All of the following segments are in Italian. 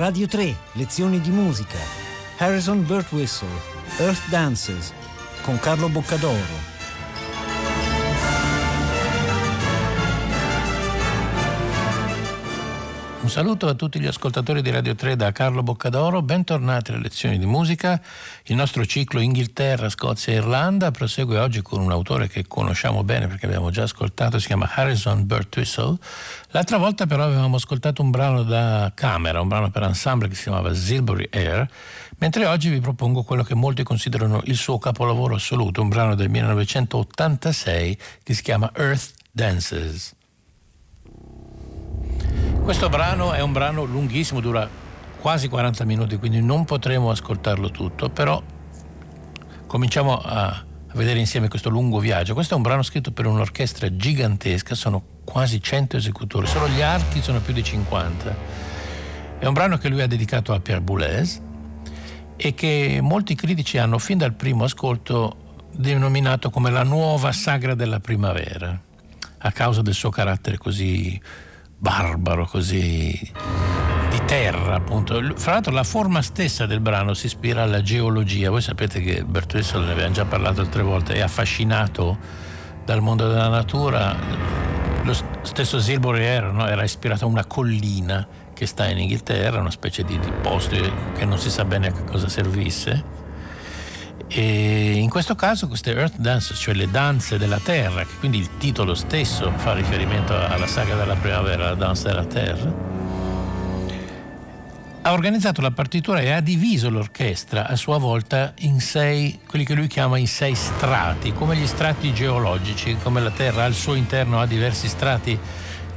Radio 3, lezioni di musica. Harrison Birtwhistle, Earth Dances, con Carlo Boccadoro. Un saluto a tutti gli ascoltatori di Radio 3 da Carlo Boccadoro, bentornati alle lezioni di musica. Il nostro ciclo Inghilterra, Scozia e Irlanda prosegue oggi con un autore che conosciamo bene perché abbiamo già ascoltato, si chiama Harrison Birtwistle. L'altra volta però avevamo ascoltato un brano da camera, un brano per ensemble che si chiamava Silbury Air, mentre oggi vi propongo quello che molti considerano il suo capolavoro assoluto, un brano del 1986 che si chiama Earth Dances. Questo brano è un brano lunghissimo, dura quasi 40 minuti, quindi non potremo ascoltarlo tutto, però cominciamo a vedere insieme questo lungo viaggio. Questo è un brano scritto per un'orchestra gigantesca, sono quasi 100 esecutori, solo gli archi sono più di 50. È un brano che lui ha dedicato a Pierre Boulez e che molti critici hanno fin dal primo ascolto denominato come la nuova sagra della primavera, a causa del suo carattere così barbaro, così di terra, appunto. Fra l'altro la forma stessa del brano si ispira alla geologia. Voi sapete che Bertolucci ne abbiamo già parlato altre volte, è affascinato dal mondo della natura. Lo stesso Silbury no? era ispirato a una collina che sta in Inghilterra, una specie di, di posto che non si sa bene a che cosa servisse e in questo caso queste Earth Dances, cioè le danze della terra, che quindi il titolo stesso fa riferimento alla saga della primavera, la danza della terra, ha organizzato la partitura e ha diviso l'orchestra a sua volta in sei, quelli che lui chiama i sei strati, come gli strati geologici, come la Terra al suo interno ha diversi strati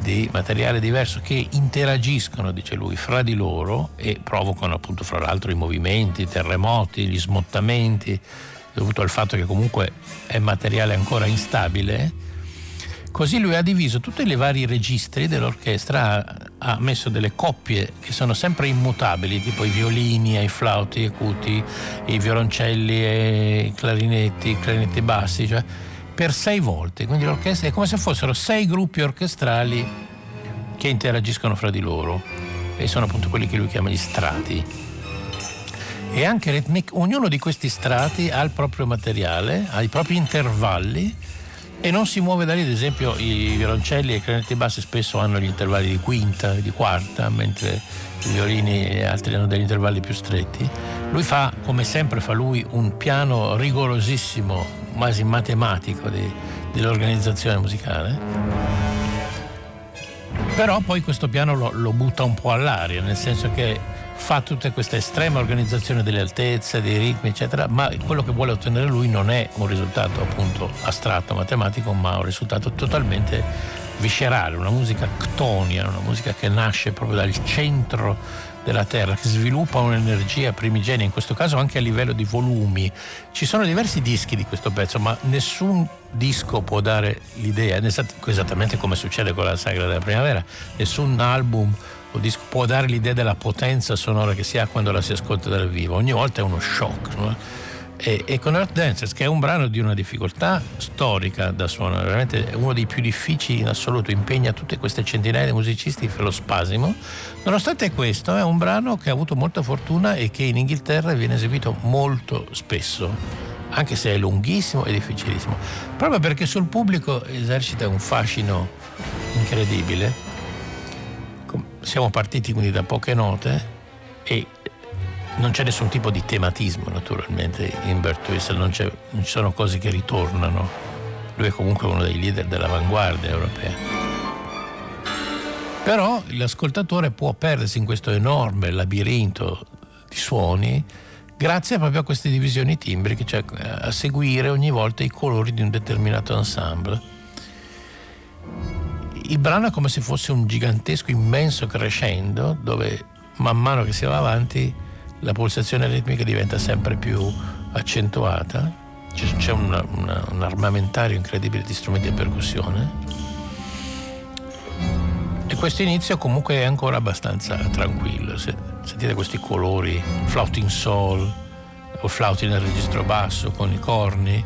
di materiale diverso che interagiscono, dice lui, fra di loro e provocano appunto fra l'altro i movimenti, i terremoti, gli smottamenti, dovuto al fatto che comunque è materiale ancora instabile. Così lui ha diviso tutti i vari registri dell'orchestra, ha, messo delle coppie che sono sempre immutabili, tipo i violini i flauti acuti, i violoncelli i clarinetti, i clarinetti bassi, cioè per sei volte, quindi l'orchestra è come se fossero sei gruppi orchestrali che interagiscono fra di loro e sono appunto quelli che lui chiama gli strati. E anche ritmic, ognuno di questi strati ha il proprio materiale, ha i propri intervalli e non si muove da lì, ad esempio i violoncelli e i clarinetti bassi spesso hanno gli intervalli di quinta, di quarta, mentre i violini e altri hanno degli intervalli più stretti. Lui fa, come sempre fa lui, un piano rigorosissimo quasi matematico di, dell'organizzazione musicale. Però poi questo piano lo, lo butta un po' all'aria, nel senso che fa tutta questa estrema organizzazione delle altezze, dei ritmi, eccetera, ma quello che vuole ottenere lui non è un risultato appunto astratto, matematico, ma un risultato totalmente viscerale, una musica ctonia, una musica che nasce proprio dal centro della Terra, che sviluppa un'energia primigenia, in questo caso anche a livello di volumi. Ci sono diversi dischi di questo pezzo, ma nessun disco può dare l'idea, esattamente come succede con la Sagra della Primavera, nessun album o disco può dare l'idea della potenza sonora che si ha quando la si ascolta dal vivo. Ogni volta è uno shock. No? E, e, con Earth Dancers, che è un brano di una difficoltà storica da suonare, veramente uno dei più difficili in assoluto, impegna tutte queste centinaia di musicisti per lo spasimo. Nonostante questo, è un brano che ha avuto molta fortuna e che in Inghilterra viene eseguito molto spesso, anche se è lunghissimo e difficilissimo, proprio perché sul pubblico esercita un fascino incredibile. Siamo partiti quindi da poche note e non c'è nessun tipo di tematismo naturalmente in Bert Whistle, non, non ci sono cose che ritornano. Lui è comunque uno dei leader dell'avanguardia europea. Però l'ascoltatore può perdersi in questo enorme labirinto di suoni grazie proprio a queste divisioni timbriche, cioè a seguire ogni volta i colori di un determinato ensemble. Il brano è come se fosse un gigantesco, immenso crescendo dove man mano che si va avanti la pulsazione ritmica diventa sempre più accentuata, c'è una, una, un armamentario incredibile di strumenti di percussione e questo inizio comunque è ancora abbastanza tranquillo. Se, sentite questi colori, flouting soul o flauti nel registro basso con i corni.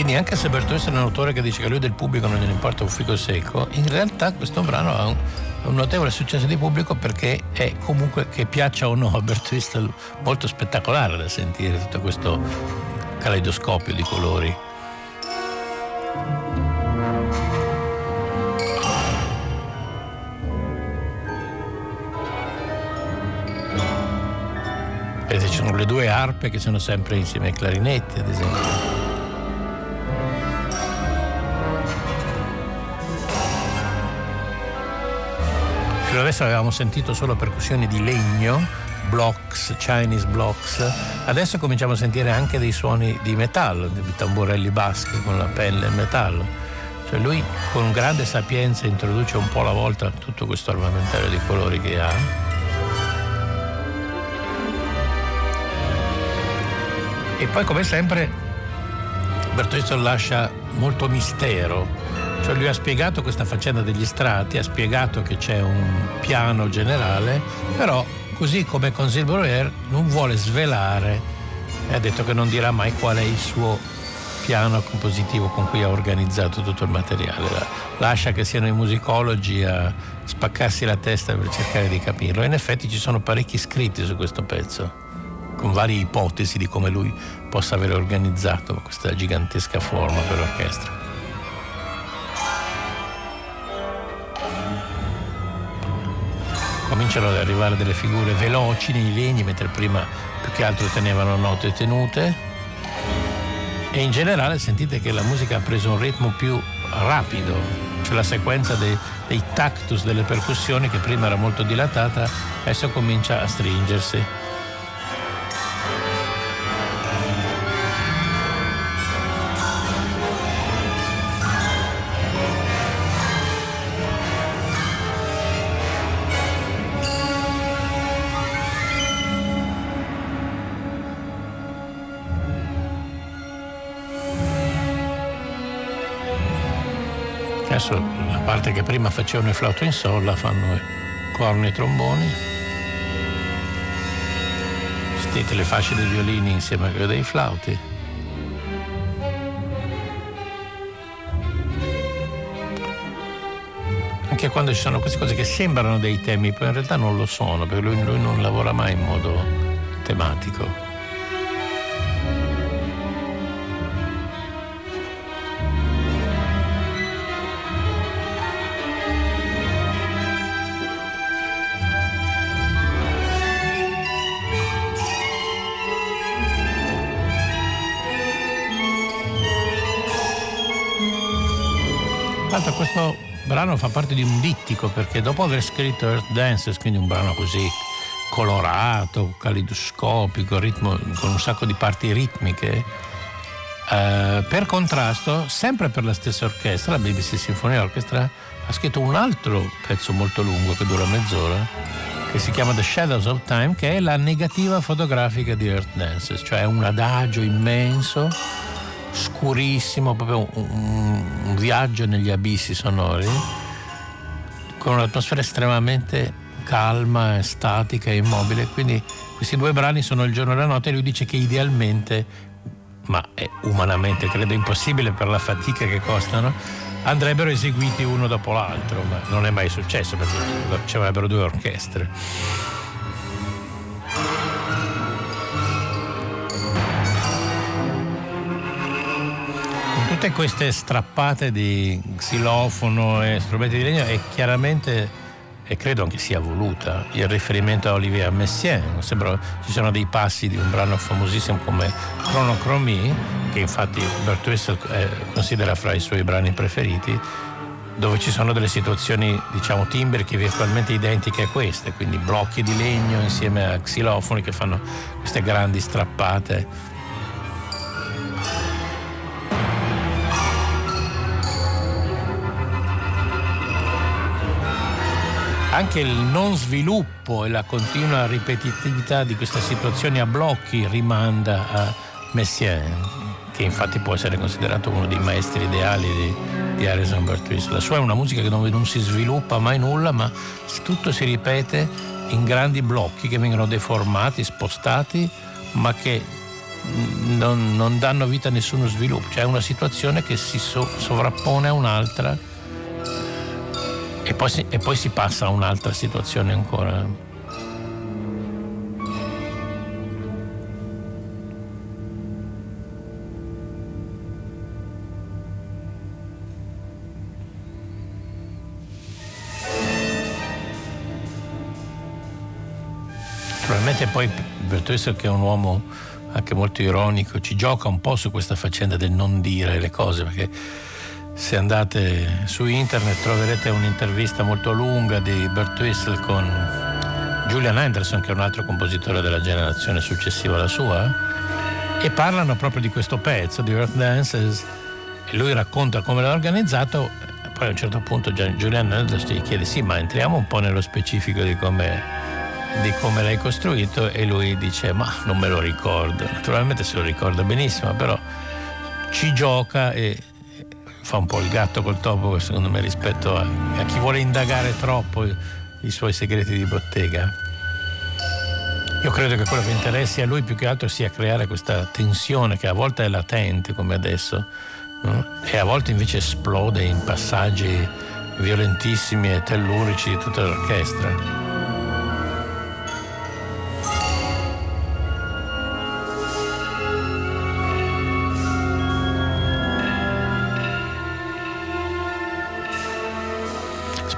Quindi anche se Bertolucci è un autore che dice che lui del pubblico non gliene importa un fico secco, in realtà questo brano ha un, un notevole successo di pubblico perché è comunque che piaccia o no a Bertolucci molto spettacolare da sentire tutto questo caleidoscopio di colori. Vedete, ci sono le due arpe che sono sempre insieme ai clarinetti, ad esempio. Fino adesso avevamo sentito solo percussioni di legno, blocks, Chinese blocks. Adesso cominciamo a sentire anche dei suoni di metallo, di tamburelli baschi con la pelle e metallo. Cioè lui con grande sapienza introduce un po' alla volta tutto questo armamentario di colori che ha. E poi come sempre Bertolucci lascia molto mistero cioè lui ha spiegato questa faccenda degli strati, ha spiegato che c'è un piano generale, però così come con Silver Air non vuole svelare e ha detto che non dirà mai qual è il suo piano compositivo con cui ha organizzato tutto il materiale. Lascia che siano i musicologi a spaccarsi la testa per cercare di capirlo. E in effetti ci sono parecchi scritti su questo pezzo, con varie ipotesi di come lui possa aver organizzato questa gigantesca forma per l'orchestra. Cominciano ad arrivare delle figure veloci nei legni, mentre prima più che altro tenevano note tenute. E in generale sentite che la musica ha preso un ritmo più rapido, cioè la sequenza dei, dei tactus delle percussioni che prima era molto dilatata, adesso comincia a stringersi. Adesso la parte che prima facevano il flauto in sol la fanno corni e tromboni. Sentite le fasce dei violini insieme a quelle dei flauti. Anche quando ci sono queste cose che sembrano dei temi, poi in realtà non lo sono, perché lui, lui non lavora mai in modo tematico. Tanto questo brano fa parte di un dittico perché dopo aver scritto Earth Dances, quindi un brano così colorato, calidoscopico, ritmo, con un sacco di parti ritmiche, eh, per contrasto, sempre per la stessa orchestra, la BBC Symphony Orchestra, ha scritto un altro pezzo molto lungo che dura mezz'ora, che si chiama The Shadows of Time, che è la negativa fotografica di Earth Dances, cioè un adagio immenso scurissimo, proprio un, un viaggio negli abissi sonori, con un'atmosfera estremamente calma, statica e immobile. Quindi questi due brani sono il giorno e la notte e lui dice che idealmente, ma è umanamente credo impossibile per la fatica che costano, andrebbero eseguiti uno dopo l'altro, ma non è mai successo perché ci avrebbero due orchestre. Tutte queste strappate di xilofono e strumenti di legno è chiaramente e credo anche sia voluta il riferimento a Olivier Messiaen sembra ci sono dei passi di un brano famosissimo come Chronochromie che infatti Bertolucci eh, considera fra i suoi brani preferiti dove ci sono delle situazioni diciamo timbriche virtualmente identiche a queste quindi blocchi di legno insieme a xilofoni che fanno queste grandi strappate anche il non sviluppo e la continua ripetitività di queste situazioni a blocchi rimanda a Messiaen, che infatti può essere considerato uno dei maestri ideali di, di Harrison Bertolucci. La sua è una musica dove non si sviluppa mai nulla, ma tutto si ripete in grandi blocchi che vengono deformati, spostati, ma che non, non, danno vita a nessuno sviluppo, cioè è una situazione che si so, sovrappone a un'altra e poi, si, e poi si passa a un'altra situazione ancora. Probabilmente poi Bertolucci che è un uomo anche molto ironico, ci gioca un po' su questa faccenda del non dire le cose, perché se andate su internet troverete un'intervista molto lunga di Bert Whistle con Julian Anderson, che è un altro compositore della generazione successiva alla sua, e parlano proprio di questo pezzo, di Earth Dances, e lui racconta come l'ha organizzato, poi a un certo punto Julian Anderson gli chiede sì, ma entriamo un po' nello specifico di come di come l'hai costruito? E lui dice ma non me lo ricordo. Naturalmente se lo ricorda benissimo però ci gioca e fa un po' il gatto col topo secondo me rispetto a, a chi vuole indagare troppo i, suoi segreti di bottega. Io credo che quello che interessi a lui più che altro sia creare questa tensione che a volte è latente come adesso no? e a volte invece esplode in passaggi violentissimi e tellurici di tutta l'orchestra.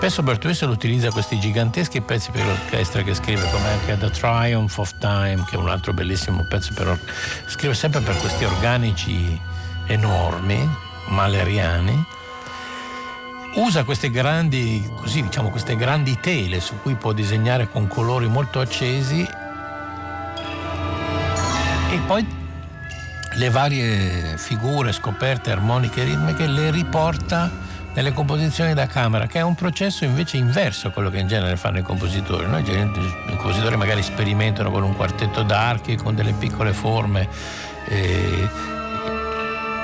Spesso Bertolucci utilizza questi giganteschi pezzi per l'orchestra che scrive, come anche The Triumph of Time, che è un altro bellissimo pezzo per orchestra. Scrive sempre per questi organici enormi, maleriani. Usa queste grandi, così, diciamo, queste grandi tele su cui può disegnare con colori molto accesi e poi le varie figure scoperte armoniche e ritmiche le riporta nelle composizioni da camera, che è un processo invece inverso a quello che in genere fanno i compositori. No? I compositori magari sperimentano con un quartetto d'archi, con delle piccole forme e,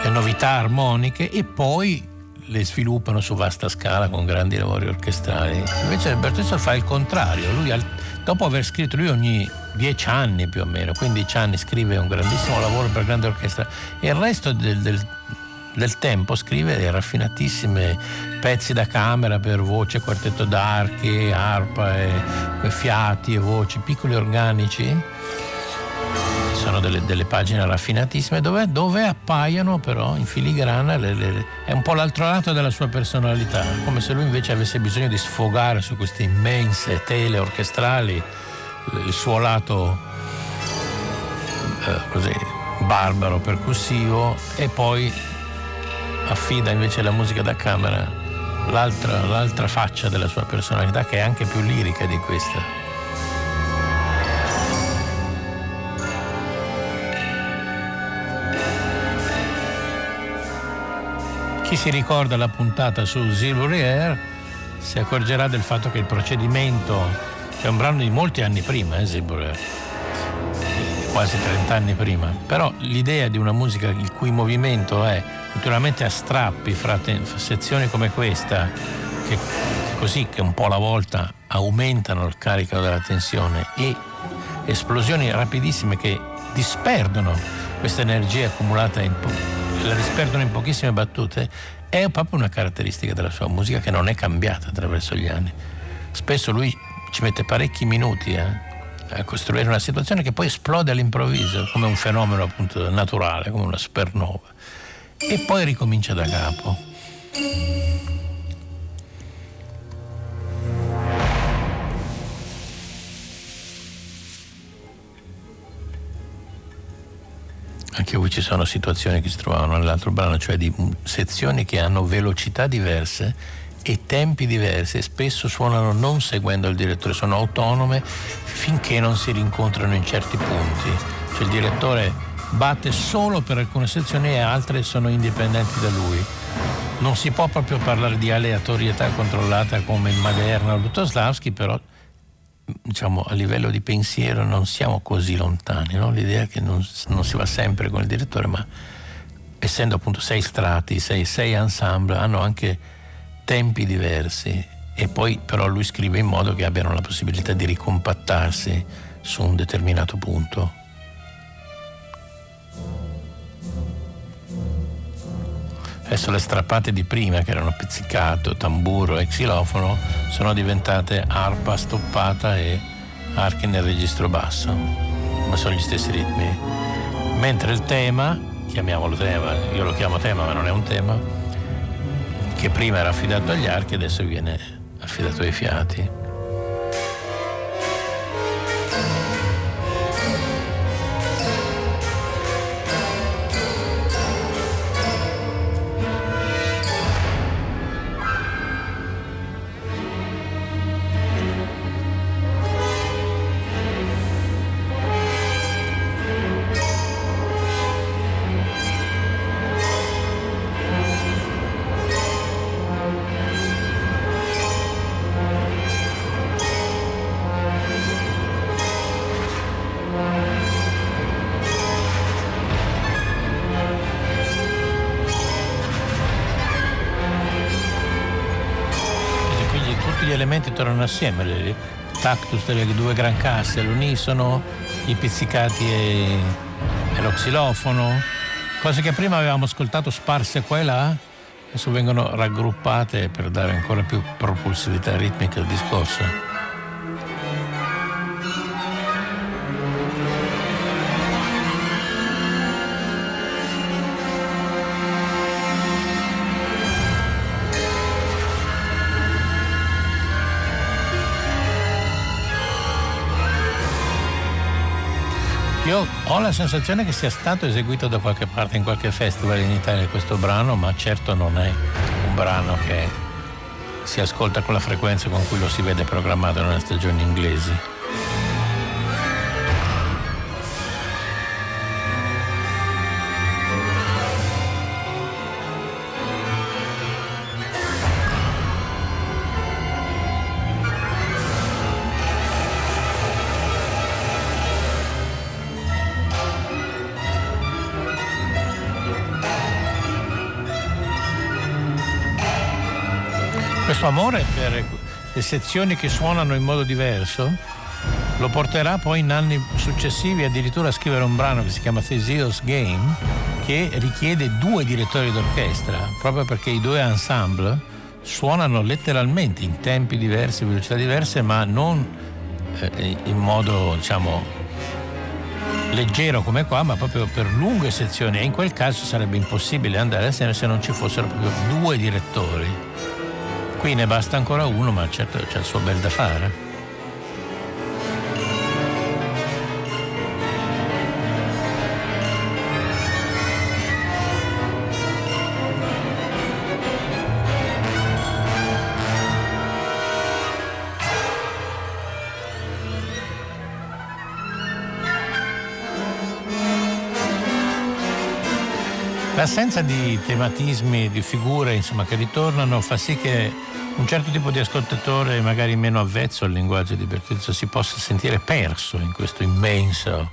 e novità armoniche e poi le sviluppano su vasta scala con grandi lavori orchestrali. Invece Bertolucci fa il contrario, lui dopo aver scritto, lui ogni dieci anni più o meno, 15 anni scrive un grandissimo lavoro per grande orchestra e il resto del, del del tempo scrive raffinatissime pezzi da camera per voce, quartetto d'archi, arpa, e, e fiati e voci, piccoli organici. Sono delle, delle pagine raffinatissime dove, dove, appaiono però in filigrana, le, le, è un po' l'altro lato della sua personalità, come se lui invece avesse bisogno di sfogare su queste immense tele orchestrali il suo lato eh, così barbaro, percussivo e poi affida invece alla musica da camera l'altra, l'altra faccia della sua personalità che è anche più lirica di questa. Chi si ricorda la puntata su Silver Air si accorgerà del fatto che il procedimento, che è un brano di molti anni prima, eh, Silver Air, quasi 30 anni prima, però l'idea di una musica il cui movimento è naturalmente a strappi fra sezioni come questa, che così che un po' alla volta aumentano il carico della tensione e esplosioni rapidissime che disperdono questa energia accumulata in po- la disperdono in pochissime battute, è proprio una caratteristica della sua musica che non è cambiata attraverso gli anni. Spesso lui ci mette parecchi minuti a, a costruire una situazione che poi esplode all'improvviso, come un fenomeno appunto naturale, come una supernova e poi ricomincia da capo. Anche qui ci sono situazioni che si trovavano nell'altro brano, cioè di sezioni che hanno velocità diverse e tempi diversi e spesso suonano non seguendo il direttore, sono autonome finché non si rincontrano in certi punti. Cioè il direttore batte solo per alcune sezioni e altre sono indipendenti da lui. Non si può proprio parlare di aleatorietà controllata come in Maderna o Lutoslavski, però diciamo, a livello di pensiero non siamo così lontani. No? L'idea è che non, non, si va sempre con il direttore, ma essendo appunto sei strati, sei, sei ensemble, hanno anche tempi diversi e poi però lui scrive in modo che abbiano la possibilità di ricompattarsi su un determinato punto. Adesso le strappate di prima, che erano pizzicato, tamburo e xilofono, sono diventate arpa stoppata e archi nel registro basso, ma sono gli stessi ritmi. Mentre il tema, chiamiamolo tema, io lo chiamo tema ma non è un tema, che prima era affidato agli archi adesso viene affidato ai fiati. Tornano assieme, il tactus delle due gran casse all'unisono, i pizzicati e, e lo xilofono, cose che prima avevamo ascoltato sparse qua e là, adesso vengono raggruppate per dare ancora più propulsività ritmica al discorso. Io ho la sensazione che sia stato eseguito da qualche parte in qualche festival in Italia questo brano, ma certo non è un brano che si ascolta con la frequenza con cui lo si vede programmato nelle stagioni inglesi. Amore per le sezioni che suonano in modo diverso lo porterà poi in anni successivi addirittura a scrivere un brano che si chiama Theseus Game che richiede due direttori d'orchestra proprio perché i due ensemble suonano letteralmente in tempi diversi, velocità diverse ma non eh, in modo diciamo leggero come qua ma proprio per lunghe sezioni. E in quel caso sarebbe impossibile andare assieme se non ci fossero proprio due direttori Qui ne basta ancora uno, ma certo c'è il suo bel da fare. L'assenza di tematismi, di figure insomma, che ritornano fa sì che un certo tipo di ascoltatore, magari meno avvezzo al linguaggio di Bertuzzo, si possa sentire perso in questo immenso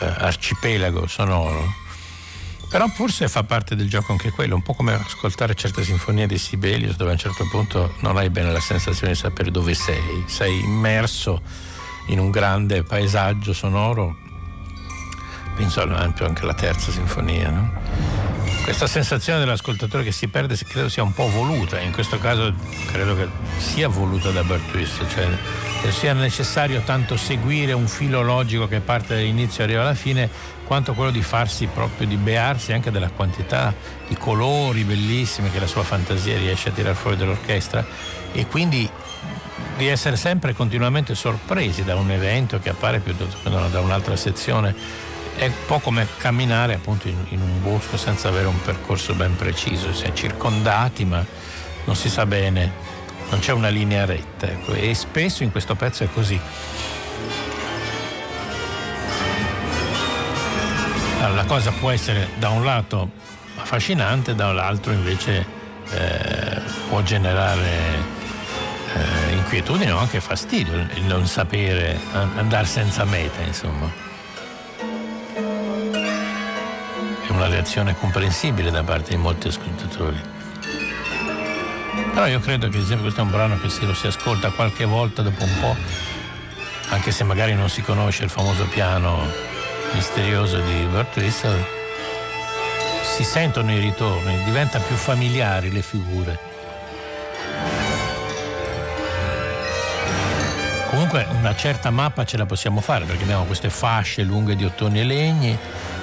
eh, arcipelago sonoro. Però forse fa parte del gioco anche quello, un po' come ascoltare certe sinfonie di Sibelius dove a un certo punto non hai bene la sensazione di sapere dove sei, sei immerso in un grande paesaggio sonoro, penso anche alla terza sinfonia, no? Questa sensazione dell'ascoltatore che si perde credo sia un po' voluta, in questo caso credo che sia voluta da Bertwist, cioè che sia necessario tanto seguire un filo logico che parte dall'inizio e arriva alla fine, quanto quello di farsi proprio, di bearsi anche della quantità di colori bellissimi che la sua fantasia riesce a tirare fuori dall'orchestra e quindi di essere sempre continuamente sorpresi da un evento che appare piuttosto che da un'altra sezione è un po' come camminare appunto in, in, un bosco senza avere un percorso ben preciso, si è circondati ma non si sa bene, non c'è una linea retta ecco. e spesso in questo pezzo è così. La cosa può essere da un lato affascinante, dall'altro invece eh, può generare eh, inquietudine o anche fastidio il non sapere andare senza meta, insomma. Una reazione comprensibile da parte di molti ascoltatori. Però io credo che esempio questo è un brano che se lo si ascolta qualche volta dopo un po', anche se magari non si conosce il famoso piano misterioso di Bert Whistle, si sentono i ritorni, diventano più familiari le figure. Comunque una certa mappa ce la possiamo fare perché abbiamo queste fasce lunghe di ottoni e legni,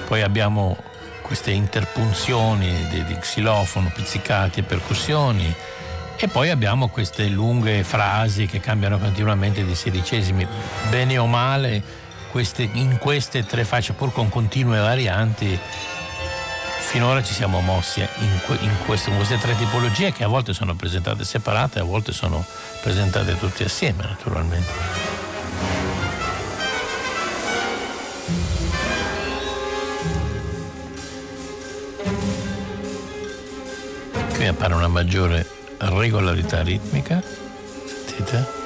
poi abbiamo queste interpunzioni di, xilofono, pizzicati e percussioni e poi abbiamo queste lunghe frasi che cambiano continuamente di sedicesimi. Bene o male, queste, in queste tre facce, pur con continue varianti, finora ci siamo mossi in, in, questo, in, queste tre tipologie che a volte sono presentate separate, a volte sono presentate tutte assieme, naturalmente. Qui appare una maggiore regolarità ritmica. Sentite?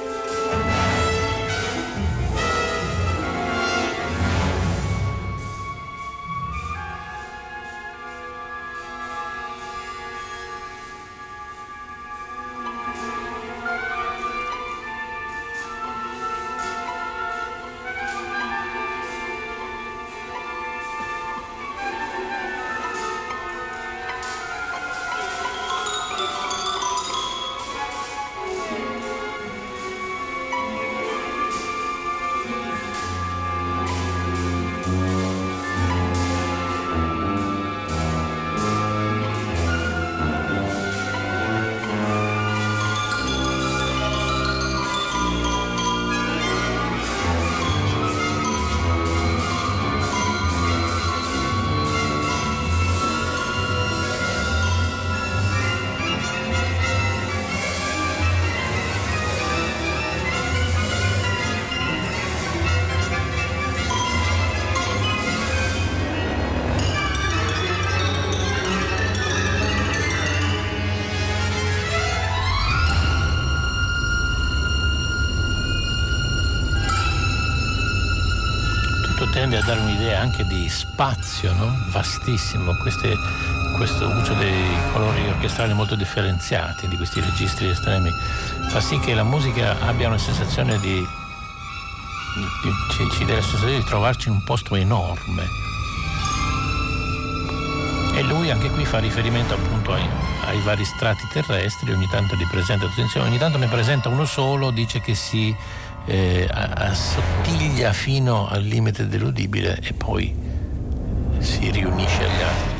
Tende a dare un'idea anche di spazio no? vastissimo, Queste, questo uso dei colori orchestrali molto differenziati, di questi registri estremi, fa sì che la musica abbia una sensazione di, ci, ci dà la sensazione di trovarci in un posto enorme. E lui anche qui fa riferimento appunto ai, ai vari strati terrestri, ogni tanto li presenta, ogni tanto ne presenta uno solo, dice che si eh, assottiglia fino al limite dell'udibile e poi si riunisce agli altri.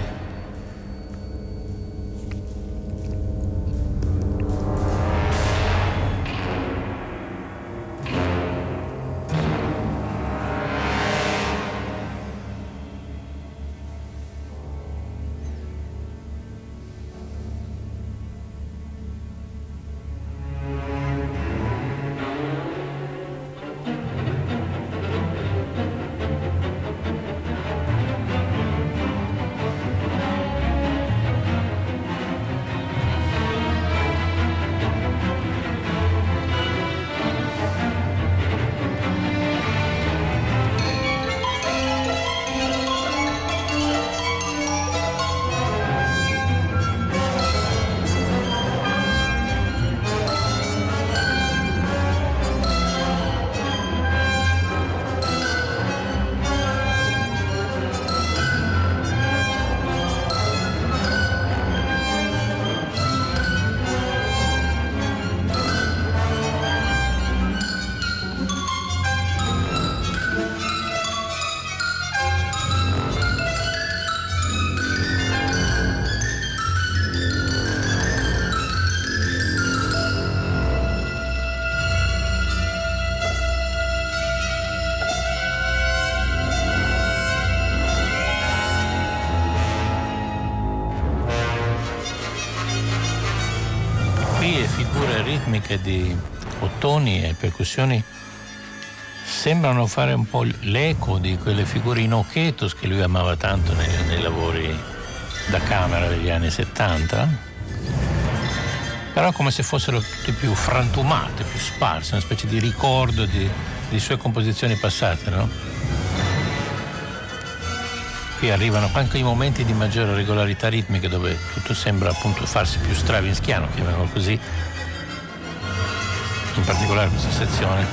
Ritmiche di ottoni e percussioni sembrano fare un po' l'eco di quelle figure in ochetos che lui amava tanto nei, nei lavori da camera degli anni 70 però come se fossero tutte più frantumate, più sparse, una specie di ricordo di, di sue composizioni passate, no? Qui arrivano anche i momenti di maggiore regolarità ritmica dove tutto sembra appunto farsi più stravinschiano, chiamiamolo così, particolare questa sezione.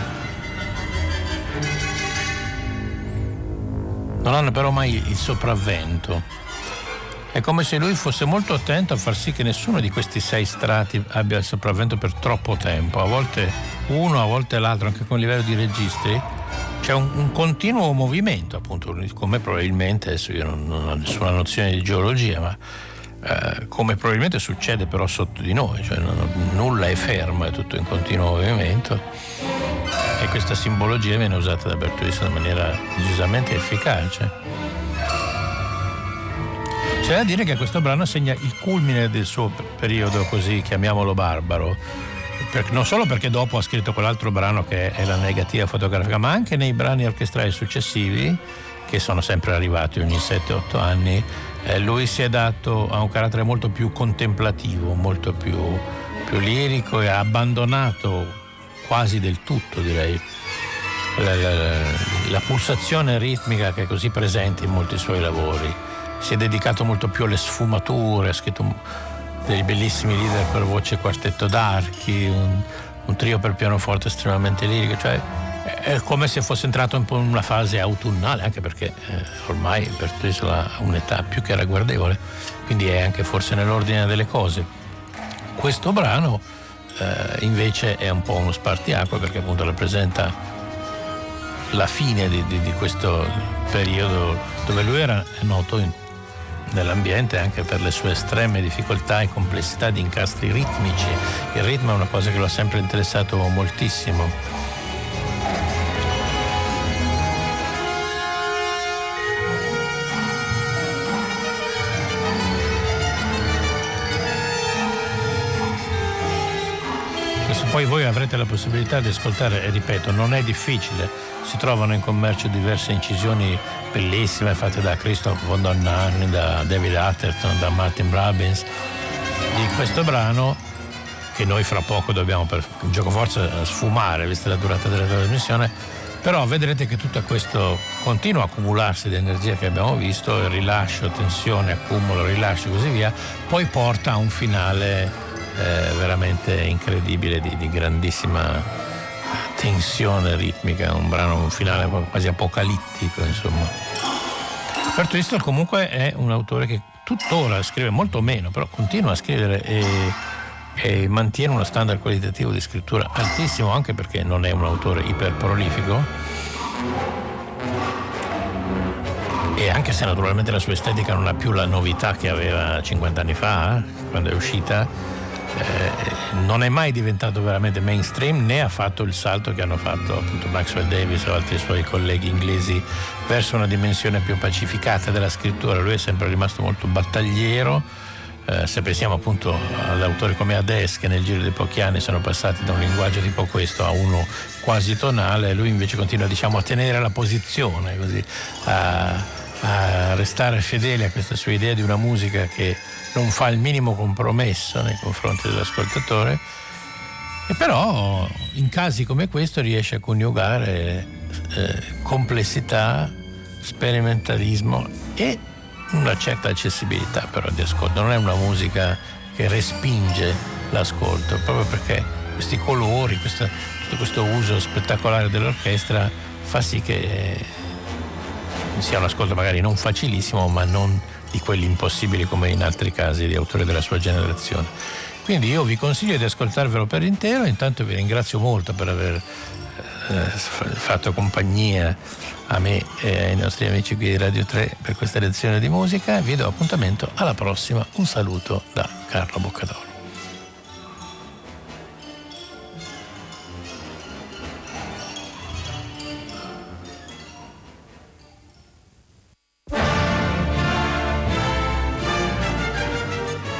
Non hanno però mai il sopravvento. È come se lui fosse molto attento a far sì che nessuno di questi sei strati abbia il sopravvento per troppo tempo, a volte uno, a volte l'altro, anche con il livello di registri. C'è un, un continuo movimento, appunto, come probabilmente, adesso io non, non ho nessuna nozione di geologia, ma eh, come probabilmente succede però sotto di noi, cioè non, nulla è fermo, è tutto in continuo movimento e questa simbologia viene usata da Bertolucci in maniera decisamente efficace. C'è da dire che questo brano segna il culmine del suo periodo così, chiamiamolo barbaro, non solo perché dopo ha scritto quell'altro brano che è la negativa fotografica, ma anche nei brani orchestrali successivi, che sono sempre arrivati ogni 7-8 anni, eh, lui si è dato a un carattere molto più contemplativo, molto più, più lirico e ha abbandonato quasi del tutto, direi, la, la, la pulsazione ritmica che è così presente in molti suoi lavori. Si è dedicato molto più alle sfumature, ha scritto dei bellissimi leader per voce quartetto d'archi, un, un trio per pianoforte estremamente lirico, cioè è come se fosse entrato un po' in una fase autunnale, anche perché eh, ormai Bertolucci ha un'età più che ragguardevole, quindi è anche forse nell'ordine delle cose. Questo brano eh, invece è un po' uno spartiacque perché appunto rappresenta la fine di, di, di questo periodo dove lui era noto in nell'ambiente anche per le sue estreme difficoltà e complessità di incastri ritmici. Il ritmo è una cosa che lo ha sempre interessato moltissimo. Poi voi avrete la possibilità di ascoltare, e ripeto, non è difficile, si trovano in commercio diverse incisioni bellissime fatte da Christoph von Donnan, da David Atherton, da Martin Robbins, di questo brano che noi fra poco dobbiamo per gioco forza sfumare, vista la durata della trasmissione, però vedrete che tutto questo continuo accumularsi di energia che abbiamo visto, il rilascio, tensione, accumulo, rilascio e così via, poi porta a un finale eh, veramente incredibile, di, di, grandissima tensione ritmica, un brano, un finale quasi apocalittico, insomma. Bert Whistler comunque è un autore che tuttora scrive molto meno, però continua a scrivere e, e mantiene uno standard qualitativo di scrittura altissimo, anche perché non è un autore iperprolifico. E anche se naturalmente la sua estetica non ha più la novità che aveva 50 anni fa, eh, quando è uscita, eh, non è mai diventato veramente mainstream né ha fatto il salto che hanno fatto appunto Maxwell Davis o altri suoi colleghi inglesi verso una dimensione più pacificata della scrittura. Lui è sempre rimasto molto battagliero. Eh, se pensiamo appunto ad autori come Ades che nel giro di pochi anni sono passati da un linguaggio tipo questo a uno quasi tonale, lui invece continua diciamo, a tenere la posizione, così, a, a restare fedele a questa sua idea di una musica che non fa il minimo compromesso nei confronti dell'ascoltatore e però in casi come questo riesce a coniugare eh, complessità, sperimentalismo e una certa accessibilità però di ascolto. Non è una musica che respinge l'ascolto, proprio perché questi colori, questa, tutto questo uso spettacolare dell'orchestra fa sì che sia un ascolto magari non facilissimo, ma non di quelli impossibili come in altri casi di autori della sua generazione. Quindi io vi consiglio di ascoltarvelo per intero, intanto vi ringrazio molto per aver eh, fatto compagnia a me e ai nostri amici qui di Radio 3 per questa lezione di musica. Vi do appuntamento alla prossima. Un saluto da Carlo Boccadoro.